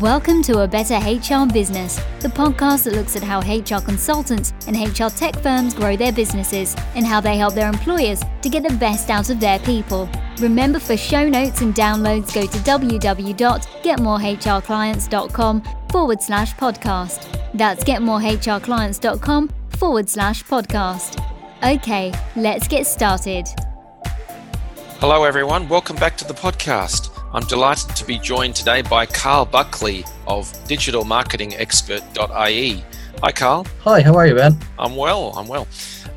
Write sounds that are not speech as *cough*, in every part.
Welcome to A Better HR Business, the podcast that looks at how HR consultants and HR tech firms grow their businesses and how they help their employers to get the best out of their people. Remember, for show notes and downloads, go to www.getmorehrclients.com forward slash podcast. That's getmorehrclients.com forward slash podcast. Okay, let's get started. Hello, everyone. Welcome back to the podcast. I'm delighted to be joined today by Carl Buckley of digitalmarketingexpert.ie. Hi, Carl. Hi, how are you, Ben? I'm well. I'm well.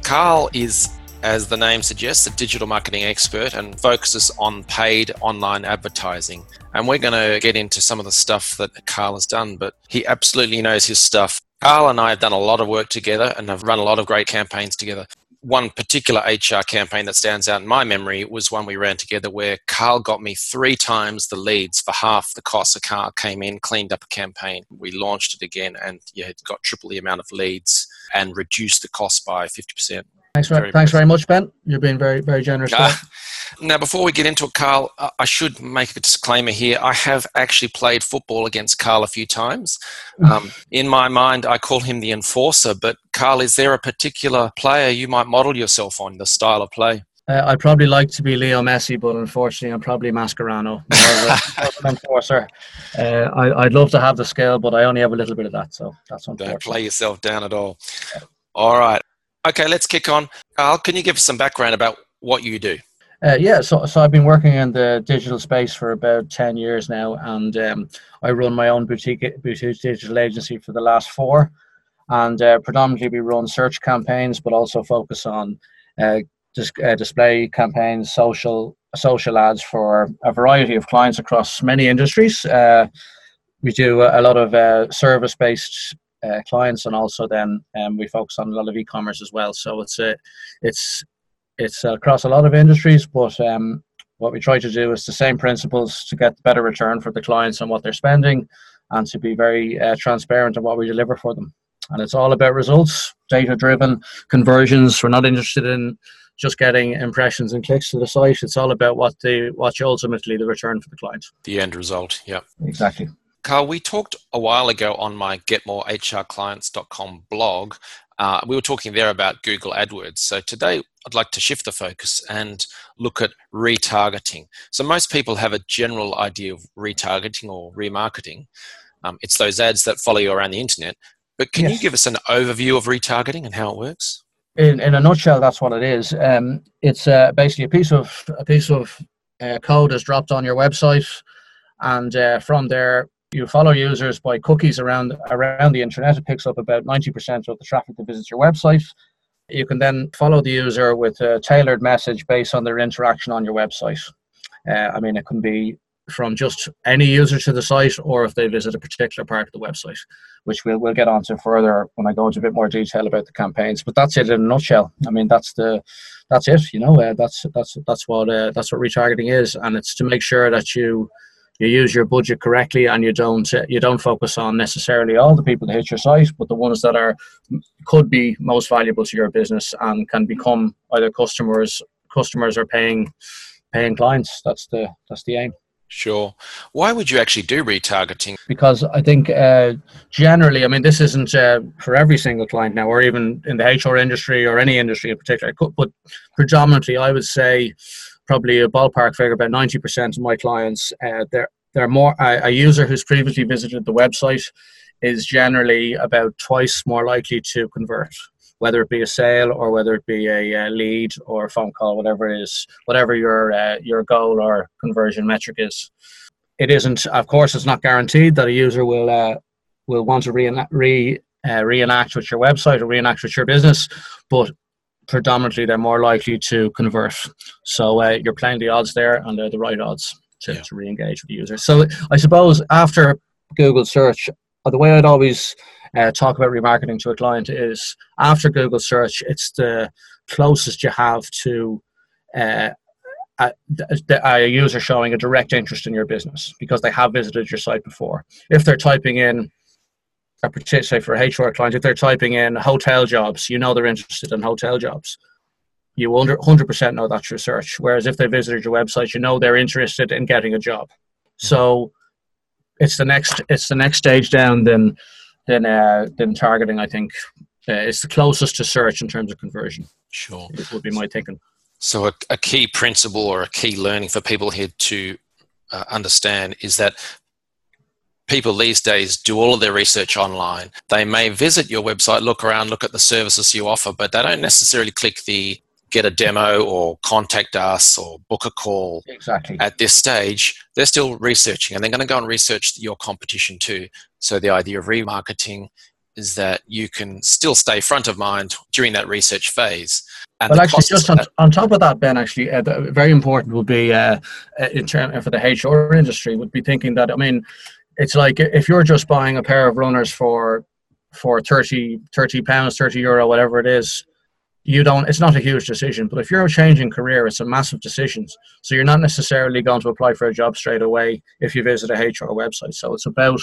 Carl is, as the name suggests, a digital marketing expert and focuses on paid online advertising. And we're going to get into some of the stuff that Carl has done, but he absolutely knows his stuff. Carl and I have done a lot of work together and have run a lot of great campaigns together one particular HR campaign that stands out in my memory was one we ran together where Carl got me three times the leads for half the cost. A car came in, cleaned up a campaign. We launched it again and you had got triple the amount of leads and reduced the cost by 50%. Thanks very, very thanks very much, Ben. You've been very, very generous. Uh, *laughs* now, before we get into it, Carl, I should make a disclaimer here. I have actually played football against Carl a few times. *laughs* Um, in my mind, I call him the enforcer. But, Carl, is there a particular player you might model yourself on, the style of play? Uh, I'd probably like to be Leo Messi, but unfortunately, I'm probably Mascherano, more *laughs* an enforcer. Uh, I, would love to have the skill, but I only have a little bit of that, so that's unfortunate. Don't play yourself down at all. All right. Okay, let's kick on. Carl, can you give us some background about what you do? Uh, yeah, so so I've been working in the digital space for about ten years now, and um, I run my own boutique boutique digital agency for the last four, and uh, predominantly we run search campaigns, but also focus on uh, dis- uh, display campaigns, social social ads for a variety of clients across many industries. Uh, we do a lot of uh, service based uh, clients, and also then um, we focus on a lot of e-commerce as well. So it's a, it's it's across a lot of industries, but um, what we try to do is the same principles to get better return for the clients on what they're spending, and to be very uh, transparent in what we deliver for them. And it's all about results, data-driven conversions. We're not interested in just getting impressions and clicks to the site. It's all about what the what's ultimately the return for the client. The end result. Yeah. Exactly. Carl, we talked a while ago on my getmorehrclients.com blog. Uh, we were talking there about Google AdWords. So today I'd like to shift the focus and look at retargeting. So most people have a general idea of retargeting or remarketing. Um, it's those ads that follow you around the internet. But can yes. you give us an overview of retargeting and how it works? In, in a nutshell, that's what it is. Um, it's uh, basically a piece of a piece of uh, code is dropped on your website, and uh, from there you follow users by cookies around around the internet. It picks up about 90% of the traffic that visits your website. You can then follow the user with a tailored message based on their interaction on your website. Uh, I mean, it can be from just any user to the site or if they visit a particular part of the website, which we'll, we'll get onto further when I go into a bit more detail about the campaigns. But that's it in a nutshell. I mean, that's the that's it. You know, uh, that's that's that's what uh, that's what retargeting is, and it's to make sure that you you use your budget correctly and you don't you don't focus on necessarily all the people that hit your site but the ones that are could be most valuable to your business and can become either customers customers or paying paying clients that's the that's the aim Sure. Why would you actually do retargeting? Because I think uh, generally, I mean, this isn't uh, for every single client now, or even in the HR industry or any industry in particular. But predominantly, I would say probably a ballpark figure about 90% of my clients uh, they're they're more a, a, user who's previously visited the website is generally about twice more likely to convert whether it be a sale or whether it be a, a lead or a phone call whatever it is whatever your uh, your goal or conversion metric is. It isn't of course it's not guaranteed that a user will uh, will want to reenact, re, uh, reenact with your website or reenact with your business but predominantly they're more likely to convert. So uh, you're playing the odds there, and they're the right odds to, yeah. to re-engage with the user. So I suppose after Google search, uh, the way I'd always uh, talk about remarketing to a client is after Google search, it's the closest you have to uh, a, a, user showing a direct interest in your business because they have visited your site before. If they're typing in say for a HR client, if they're typing in hotel jobs, you know they're interested in hotel jobs. You 100% know that's your search. Whereas if they visited your website, you know they're interested in getting a job. So it's the next it's the next stage down than than uh, than targeting. I think uh, it's the closest to search in terms of conversion. Sure, it would be my thinking. So a, a key principle or a key learning for people here to uh, understand is that people these days do all of their research online. They may visit your website, look around, look at the services you offer, but they don't necessarily click the get a demo or contact us or book a call. Exactly. At this stage, they're still researching and they're going to go and research your competition too. So the idea of remarketing is that you can still stay front of mind during that research phase. And well, actually, just on, on top of that, Ben, actually, uh, very important would be uh, uh in term for the HR industry would be thinking that I mean, it's like if you're just buying a pair of runners for for 30 30 pounds 30 euro whatever it is you don't it's not a huge decision. But if you're changing career it's a massive decision. So you're not necessarily going to apply for a job straight away if you visit a hr website. So it's about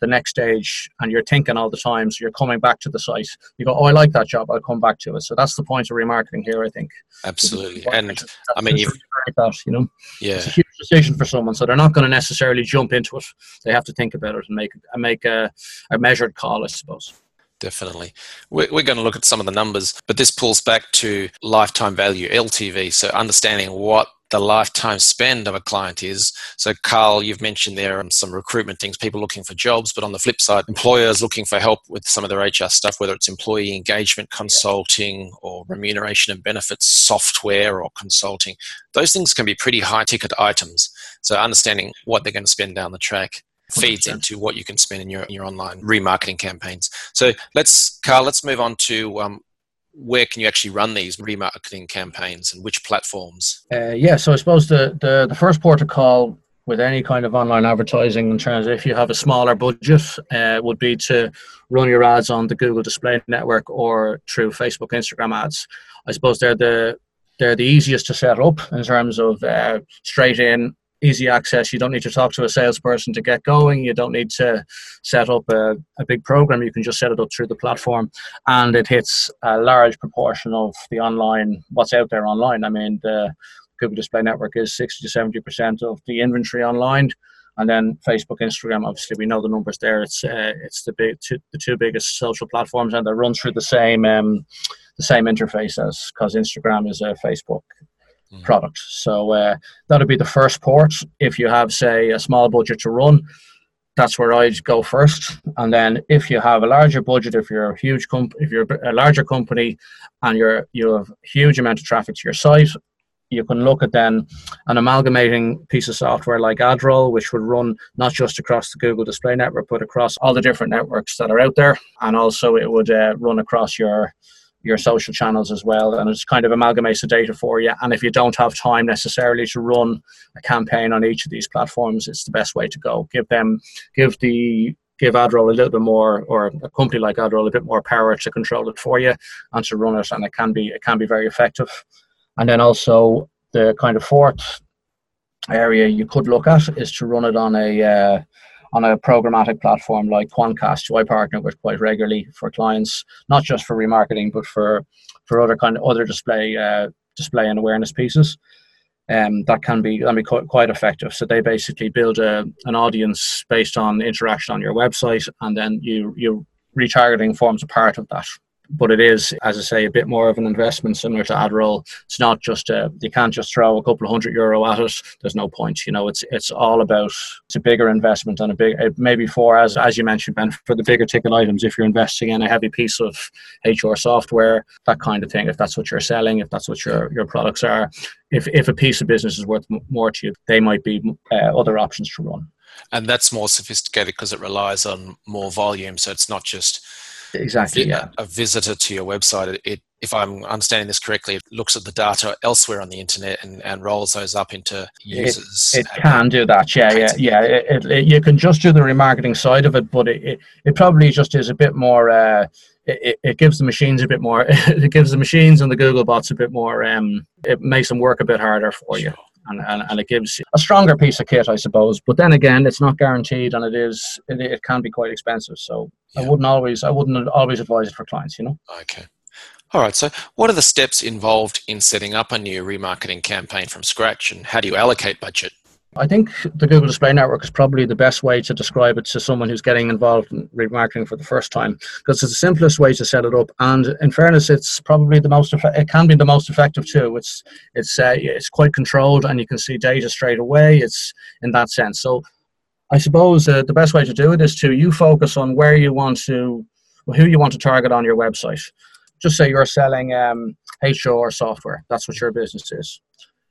the next stage and you're thinking all the time so you're coming back to the site. You go oh i like that job i'll come back to it. So that's the point of remarketing here i think. Absolutely. And i mean you've that you know? Yeah. It's a huge decision for someone so they're not going to necessarily jump into it. They have to think about it and make and make a, a measured call i suppose. Definitely. We're, we're, going to look at some of the numbers, but this pulls back to lifetime value, LTV. So understanding what the lifetime spend of a client is. So, Carl, you've mentioned there on some recruitment things, people looking for jobs, but on the flip side, employers looking for help with some of their HR stuff, whether it's employee engagement consulting or remuneration and benefits software or consulting. Those things can be pretty high ticket items. So, understanding what they're going to spend down the track feeds 100%. into what you can spend in your, in your online remarketing campaigns. So let's, Carl, let's move on to um, where can you actually run these remarketing campaigns and which platforms? Uh, yeah, so I suppose the, the, the first port of call with any kind of online advertising in terms of if you have a smaller budget uh, would be to run your ads on the Google Display Network or through Facebook, Instagram ads. I suppose they're the they're the easiest to set up in terms of uh, straight in easy access. You don't need to talk to a salesperson to get going. You don't need to set up a, a big program. You can just set it up through the platform, and it hits a large proportion of the online what's out there online. I mean, the Google Display Network is sixty to seventy percent of the inventory online. And then Facebook, Instagram, obviously we know the numbers there. It's uh, it's the big two, the two biggest social platforms, and they run through the same um, the same interface as because Instagram is a Facebook mm. product. So uh, that'll be the first port. If you have, say, a small budget to run, that's where I'd go first. And then if you have a larger budget, if you're a huge comp- if you're a larger company and you're you have huge amount of traffic to your site, you can look at then an amalgamating piece of software like AdRoll, which would run not just across the Google Display Network, but across all the different networks that are out there, and also it would uh, run across your your social channels as well and it's kind of amalgamates the data for you. And if you don't have time necessarily to run a campaign on each of these platforms it's the best way to go. Give them give the give AdRoll a little bit more or a company like AdRoll a bit more power to control it for you and to run it and it can be it can be very effective. And then also the kind of fourth area you could look at is to run it on a uh, on a programmatic platform like Quantcast, who I partner with quite regularly for clients, not just for remarketing, but for for other kind of other display uh, display and awareness pieces. Um, that can be can be quite, quite effective. So they basically build a, an audience based on interaction on your website, and then you you retargeting forms a part of that but it is, as I say, a bit more of an investment similar to AdRoll. It's not just a, you can't just throw a couple of hundred euro at it. There's no point. You know, it's it's all about it's a bigger investment and a big maybe for as as you mentioned, Ben, for the bigger ticket items. If you're investing in a heavy piece of HR software, that kind of thing. If that's what you're selling, if that's what your your products are, if if a piece of business is worth more to you, they might be uh, other options to run. And that's more sophisticated because it relies on more volume. So it's not just exactly yeah. a visitor to your website. It, if i'm understanding this correctly it looks at the data elsewhere on the internet and, and rolls those up into users it, it can do that yeah yeah yeah. It, it, you can just do the remarketing side of it but it, it, probably just is a bit more uh, it, it gives the machines a bit more *laughs* it gives the machines and the google bots a bit more um, it makes them work a bit harder for you and, and, and it gives a stronger piece of kit, I suppose. But then again, it's not guaranteed, and it is it, it can be quite expensive. So yeah. I wouldn't always I wouldn't always advise it for clients. You know. Okay. All right. So, what are the steps involved in setting up a new remarketing campaign from scratch, and how do you allocate budget? I think the Google Display Network is probably the best way to describe it to someone who's getting involved in remarketing for the first time because it's the simplest way to set it up. And in fairness, it's probably the most it can be the most effective too. It's it's uh, it's quite controlled and you can see data straight away. It's in that sense. So I suppose uh, the best way to do it is to you focus on where you want to who you want to target on your website. Just say you're selling um, HR software. That's what your business is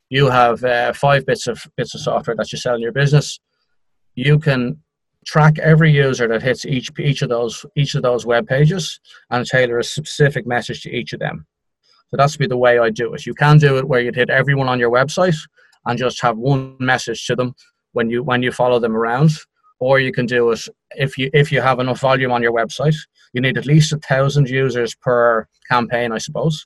you have uh, five bits of bits of software that you sell in your business. You can track every user that hits each each of those each of those web pages and tailor a specific message to each of them. So that's be the way I do it. You can do it where you'd hit everyone on your website and just have one message to them when you when you follow them around. Or you can do it if you if you have enough volume on your website. You need at least a thousand users per campaign, I suppose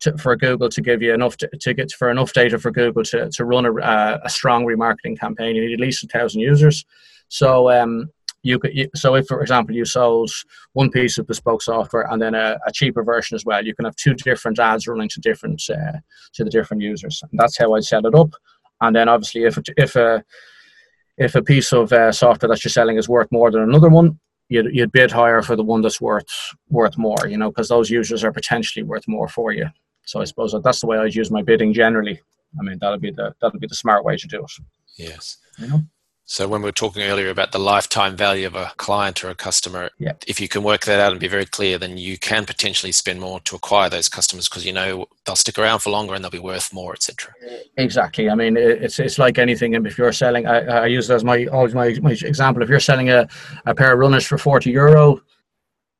to, for Google to give you enough to, to, get for enough data for Google to, to run a, a strong remarketing campaign. You need at least a thousand users. So um, you could so if for example you sold one piece of bespoke software and then a, a cheaper version as well, you can have two different ads running to different uh, to the different users. And that's how I set it up. And then obviously if if a if a piece of uh, software that you're selling is worth more than another one, you'd, you'd bid higher for the one that's worth worth more, you know, because those users are potentially worth more for you. So I suppose that's the way I'd use my bidding generally. I mean, that'll be the that'll be the smart way to do it. Yes. You know? So when we were talking earlier about the lifetime value of a client or a customer, yeah. if you can work that out and be very clear, then you can potentially spend more to acquire those customers because you know they'll stick around for longer and they'll be worth more, etc. Exactly. I mean, it's it's like anything. And if you're selling, I, I use it as my always my, my example. If you're selling a, a pair of runners for forty euro,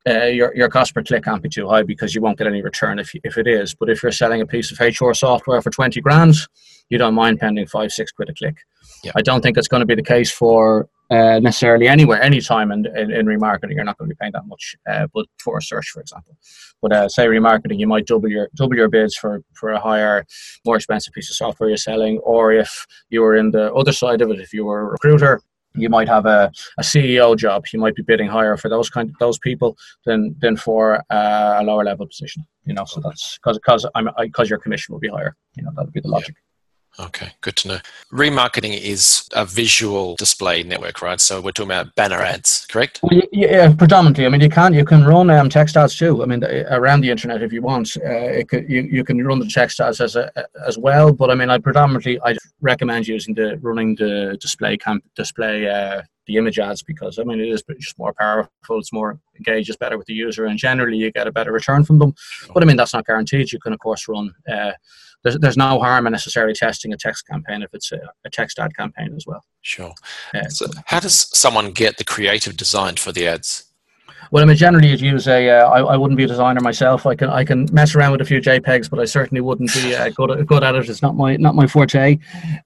uh, your, your cost per click can't be too high because you won't get any return if, if it is. But if you're selling a piece of HR software for 20 grand, you don't mind pending five, six quid a click. Yeah. I don't think it's going to be the case for uh, necessarily anywhere, anytime in, in, in, remarketing, you're not going to be paying that much. Uh, but for a search, for example, but uh, say remarketing, you might double your double your bids for for a higher, more expensive piece of software you're selling. Or if you were in the other side of it, if you were a recruiter, you might have a, a CEO job. You might be bidding higher for those kind of, those people than than for uh, a lower level position. You know, so that's because because I'm because your commission will be higher. You know, that would be the logic. Yeah. Okay, good to know. Remarketing is a visual display network, right? So we're talking about banner ads, correct? Yeah, predominantly. I mean, you can you can run um, text ads too. I mean, around the internet if you want. Uh, could, you you can run the text ads as a, as well. But I mean, I predominantly I recommend using the running the display camp display uh, the image ads because I mean it is just more powerful. It's more engages better with the user, and generally you get a better return from them. But I mean that's not guaranteed. You can of course run. Uh, there's, there's no harm in necessarily testing a text campaign if it's a, a text ad campaign as well. Sure. Uh, so how does someone get the creative design for the ads? Well, I mean, generally, you'd use a. Uh, I, I wouldn't be a designer myself. I can I can mess around with a few JPEGs, but I certainly wouldn't be uh, good good at it. It's not my not my forte.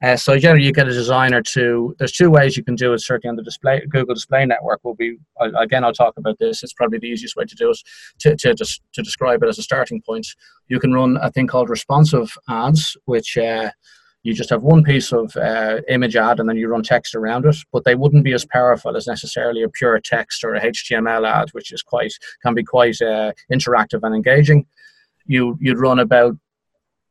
Uh, so generally, you get a designer to. There's two ways you can do it. Certainly on the display Google Display Network will be again. I'll talk about this. It's probably the easiest way to do it. To to to, to describe it as a starting point, you can run a thing called responsive ads, which uh, you just have one piece of uh, image ad and then you run text around it but they wouldn't be as powerful as necessarily a pure text or a html ad which is quite can be quite uh, interactive and engaging you you'd run about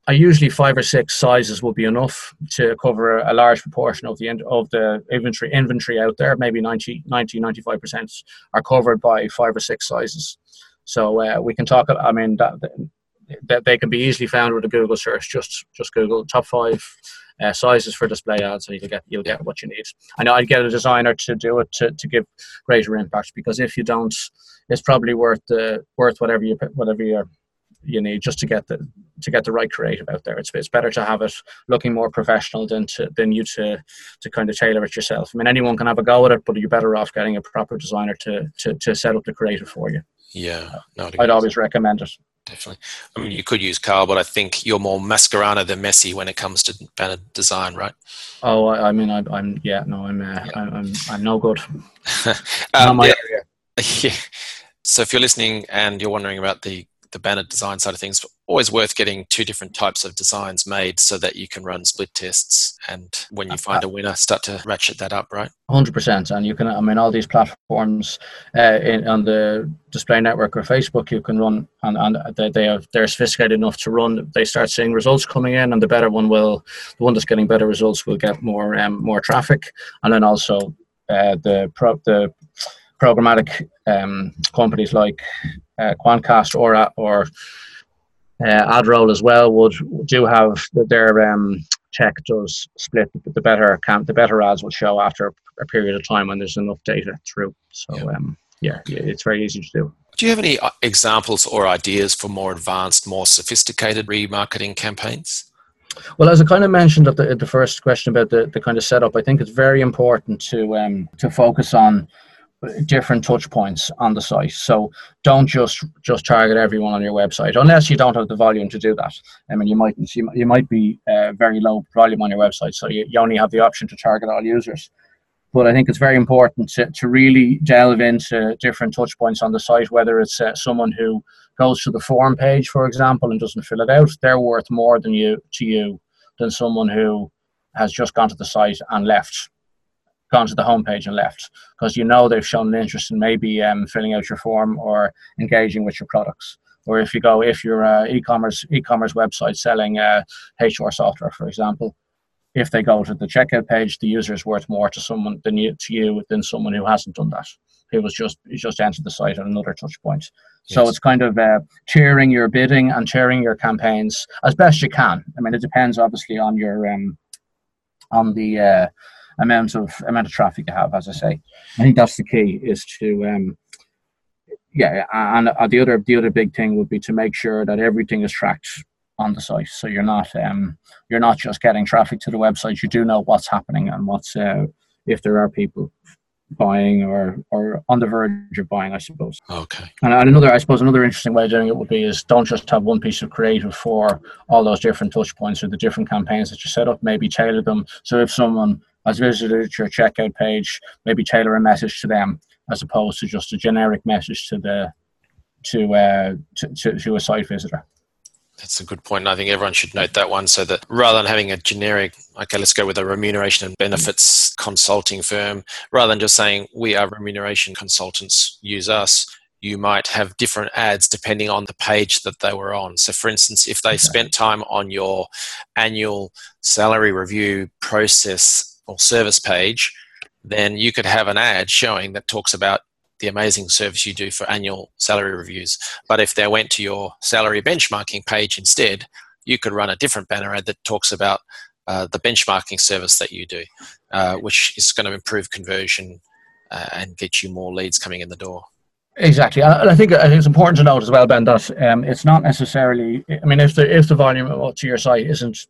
I usually five or six sizes will be enough to cover a large proportion of the of the inventory inventory out there. Maybe 90, 90 95 percent are covered by five or six sizes. So uh, we can talk. I mean, that, that they can be easily found with a Google search. Just just Google top five uh, sizes for display ads, and you'll get you'll get what you need. I know I'd get a designer to do it to, to give greater impact because if you don't, it's probably worth the worth whatever you whatever you you need just to get the to get the right creative out there. It's it's better to have it looking more professional than to than you to to kind of tailor it yourself. I mean, anyone can have a go at it, but you're better off getting a proper designer to to, to set up the creative for you. Yeah, I'd always recommend it definitely. I mean, you could use Carl, but I think you're more Mascherano than Messi when it comes to banner design, right? Oh, I, I mean, I, am yeah, no, I'm, uh, yeah. I'm, I'm, I'm, no good. *laughs* um, yeah. *laughs* yeah. So if you're listening and you're wondering about the the banner design side of things, always worth getting two different types of designs made so that you can run split tests. And when you find a winner, start to ratchet that up, right? 100%. And you can, I mean, all these platforms uh, in, on the display network or Facebook, you can run, and, and they, they have, they're sophisticated enough to run. They start seeing results coming in, and the better one will, the one that's getting better results will get more um, more traffic. And then also uh, the pro, the programmatic um, companies like uh, Quantcast or or uh, AdRoll as well would do have their um, check does split the better camp the better ads will show after a period of time when there's enough data through. So yeah. Um, yeah, it's very easy to do. Do you have any uh, examples or ideas for more advanced, more sophisticated remarketing campaigns? Well, as I kind of mentioned at the, the first question about the, the kind of setup, I think it's very important to um, to focus on different touch points on the site. So don't just just target everyone on your website unless you don't have the volume to do that. I mean, you might you, you might be uh, very low volume on your website, so you, you only have the option to target all users. But I think it's very important to, to really delve into different touch points on the site, whether it's uh, someone who goes to the form page, for example, and doesn't fill it out, they're worth more than you to you than someone who has just gone to the site and left gone to the homepage and left because you know they've shown an interest in maybe um, filling out your form or engaging with your products. Or if you go, if you're e-commerce e-commerce website selling uh, HR software, for example, if they go to the checkout page, the user is worth more to someone than you to you than someone who hasn't done that. Who was just just entered the site at another touch point. Yes. So it's kind of uh, tiering your bidding and tiering your campaigns as best you can. I mean, it depends obviously on your um, on the uh, amount of amount of traffic you have. As I say, I think that's the key is to um, yeah, and uh, the other the other big thing would be to make sure that everything is tracked on the site, so you're not um, you're not just getting traffic to the website. You do know what's happening and what's uh, if there are people buying or or on the verge of buying, I suppose. Okay. And, and another, I suppose, another interesting way of doing it would be is don't just have one piece of creative for all those different touch points or the different campaigns that you set up. Maybe tailor them. So if someone has visited your checkout page, maybe tailor a message to them as opposed to just a generic message to the to uh, to, to, to a site visitor. That's a good point. I think everyone should note that one so that rather than having a generic, okay, let's go with a remuneration and benefits consulting firm, rather than just saying we are remuneration consultants, use us, you might have different ads depending on the page that they were on. So, for instance, if they okay. spent time on your annual salary review process or service page, then you could have an ad showing that talks about the amazing service you do for annual salary reviews. But if they went to your salary benchmarking page instead, you could run a different banner ad that talks about uh, the benchmarking service that you do, uh, which is going to improve conversion uh, and get you more leads coming in the door. Exactly, and I think it's important to note as well, Ben, that um, it's not necessarily. I mean, if the if the volume to your site isn't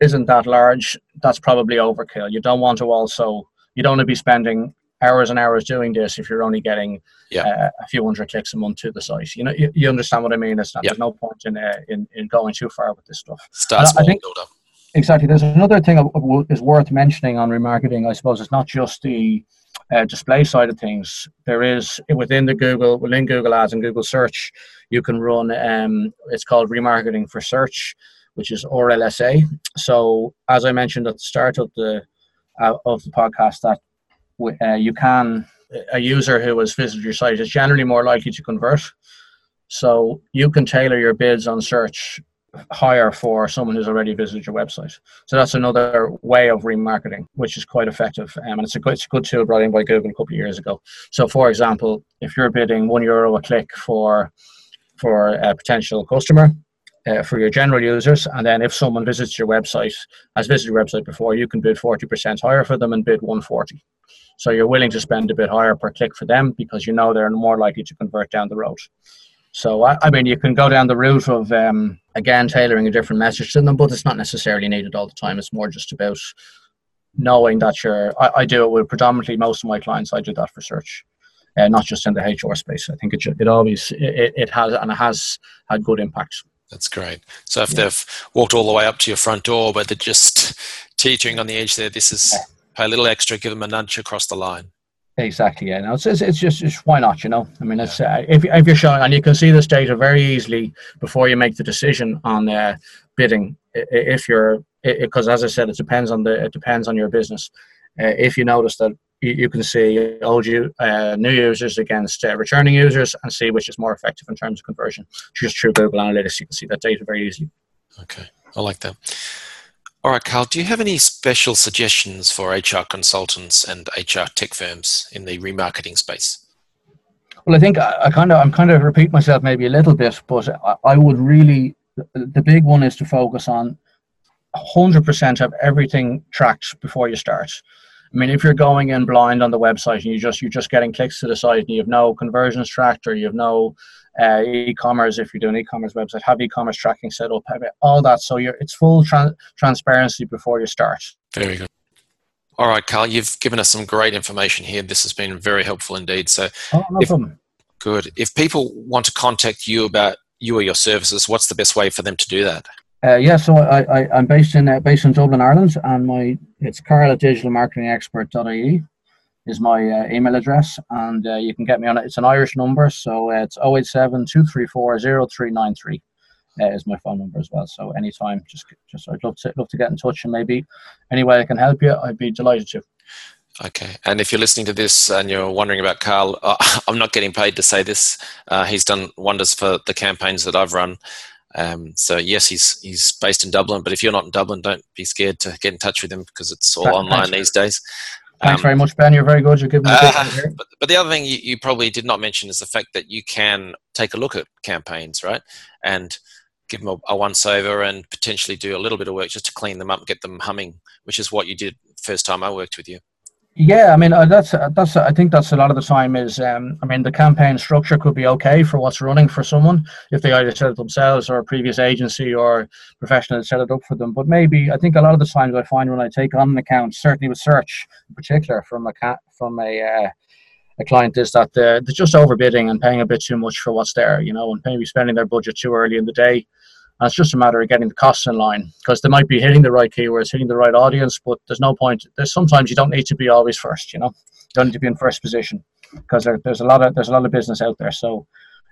isn't that large, that's probably overkill. You don't want to also you don't want to be spending hours and hours doing this if you're only getting yeah. uh, a few hundred clicks a month to the site. You know, you, you understand what I mean. It's not, There's no point in, uh, in in going too far with this stuff. Start small, I think, build up. Exactly. There's another thing is worth mentioning on remarketing. I suppose it's not just the uh, display side of things. There is within the Google, within Google Ads and Google Search, you can run. Um, it's called remarketing for search, which is RLSA. So as I mentioned at the start of the uh, of the podcast, that uh, you can a user who has visited your site is generally more likely to convert. So you can tailor your bids on search higher for someone who's already visited your website. So that's another way of remarketing, which is quite effective. Um, and it's a it's a good tool brought in by Google a couple of years ago. So, for example, if you're bidding one euro a click for for a potential customer, uh, for your general users. And then if someone visits your website, has visited your website before, you can bid 40% higher for them and bid 140. So you're willing to spend a bit higher per click for them because you know they're more likely to convert down the road. So I, I mean, you can go down the route of um, again tailoring a different message to them, but it's not necessarily needed all the time. It's more just about knowing that you're. I, I do it with predominantly most of my clients. I do that for search. Uh, not just in the HR space. I think it it always it, it has and it has had good impact. That's great. So if yeah. they've walked all the way up to your front door, but they're just *laughs* teetering on the edge there, this is pay a little extra, give them a nudge across the line. Exactly. Yeah. No, it's, it's, it's just it's, why not? You know. I mean, it's uh, if if you're showing and you can see this data very easily before you make the decision on uh, bidding. If you're because as I said, it depends on the it depends on your business. Uh, if you notice that you, you can see old uh, new users against uh, returning users and see which is more effective in terms of conversion. Just through Google Analytics, you can see that data very easily. Okay, I like that. All right, Carl, do you have any special suggestions for HR consultants and HR tech firms in the remarketing space? Well, I think I, I kind of I'm kind of repeat myself maybe a little bit, but I, I would really the big one is to focus on 100% have everything tracked before you start. I mean, if you're going in blind on the website and you just you're just getting clicks to the site and you have no conversions tracked or you have no uh, e-commerce if you're doing e-commerce website, have e-commerce tracking set up, have all that. So you're it's full tra- transparency before you start. Very good. All right, Carl, you've given us some great information here. This has been very helpful indeed. So, oh, no if, problem. Good. If people want to contact you about you or your services, what's the best way for them to do that? Uh, yeah, so I, I am based in uh, based in Dublin, Ireland, and my it's Carl at digitalmarketingexpert.ie is my uh, email address, and uh, you can get me on it. It's an Irish number, so uh, it's 087 234 0393 uh, is my phone number as well. So anytime, just just I'd love to love to get in touch, and maybe any way I can help you, I'd be delighted to. Okay, and if you're listening to this and you're wondering about Carl, *laughs* I'm not getting paid to say this. Uh, he's done wonders for the campaigns that I've run. Um, so yes, he's he's based in Dublin, but if you're not in Dublin, don't be scared to get in touch with him because it's all online these days. Thanks um, very much, Ben. You're very good. You're giving me uh, *laughs* but, but the other thing you, you, probably did not mention is the fact that you can take a look at campaigns, right, and give them a, a once over and potentially do a little bit of work just to clean them up get them humming, which is what you did first time I worked with you. Yeah, I mean uh, that's uh, that's I think that's a lot of the time is um, I mean the campaign structure could be okay for what's running for someone if they either set it themselves or a previous agency or professional set it up for them. But maybe I think a lot of the times I find when I take on an account, certainly with search in particular from a from a uh, a client is that they're, they're just overbidding and paying a bit too much for what's there, you know, and maybe spending their budget too early in the day and it's just a matter of getting the costs in line because they might be hitting the right keywords, hitting the right audience, but there's no point. There's sometimes you don't need to be always first. You know, you don't need to be in first position because there, there's a lot of there's a lot of business out there. So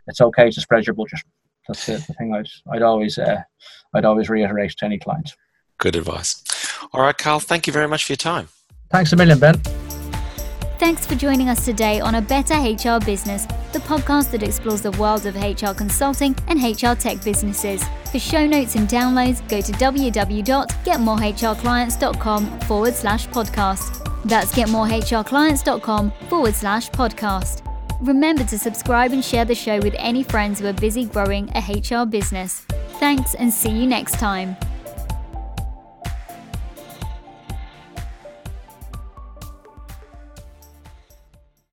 it's okay to spread your budget. That's the, the thing I'd I'd always uh, I'd always reiterate to any client. Good advice. All right, Carl. Thank you very much for your time. Thanks a million, Ben. Thanks for joining us today on A Better HR Business, the podcast that explores the world of HR consulting and HR tech businesses. For show notes and downloads, go to www.getmorehrclients.com forward slash podcast. That's getmorehrclients.com forward slash podcast. Remember to subscribe and share the show with any friends who are busy growing a HR business. Thanks and see you next time.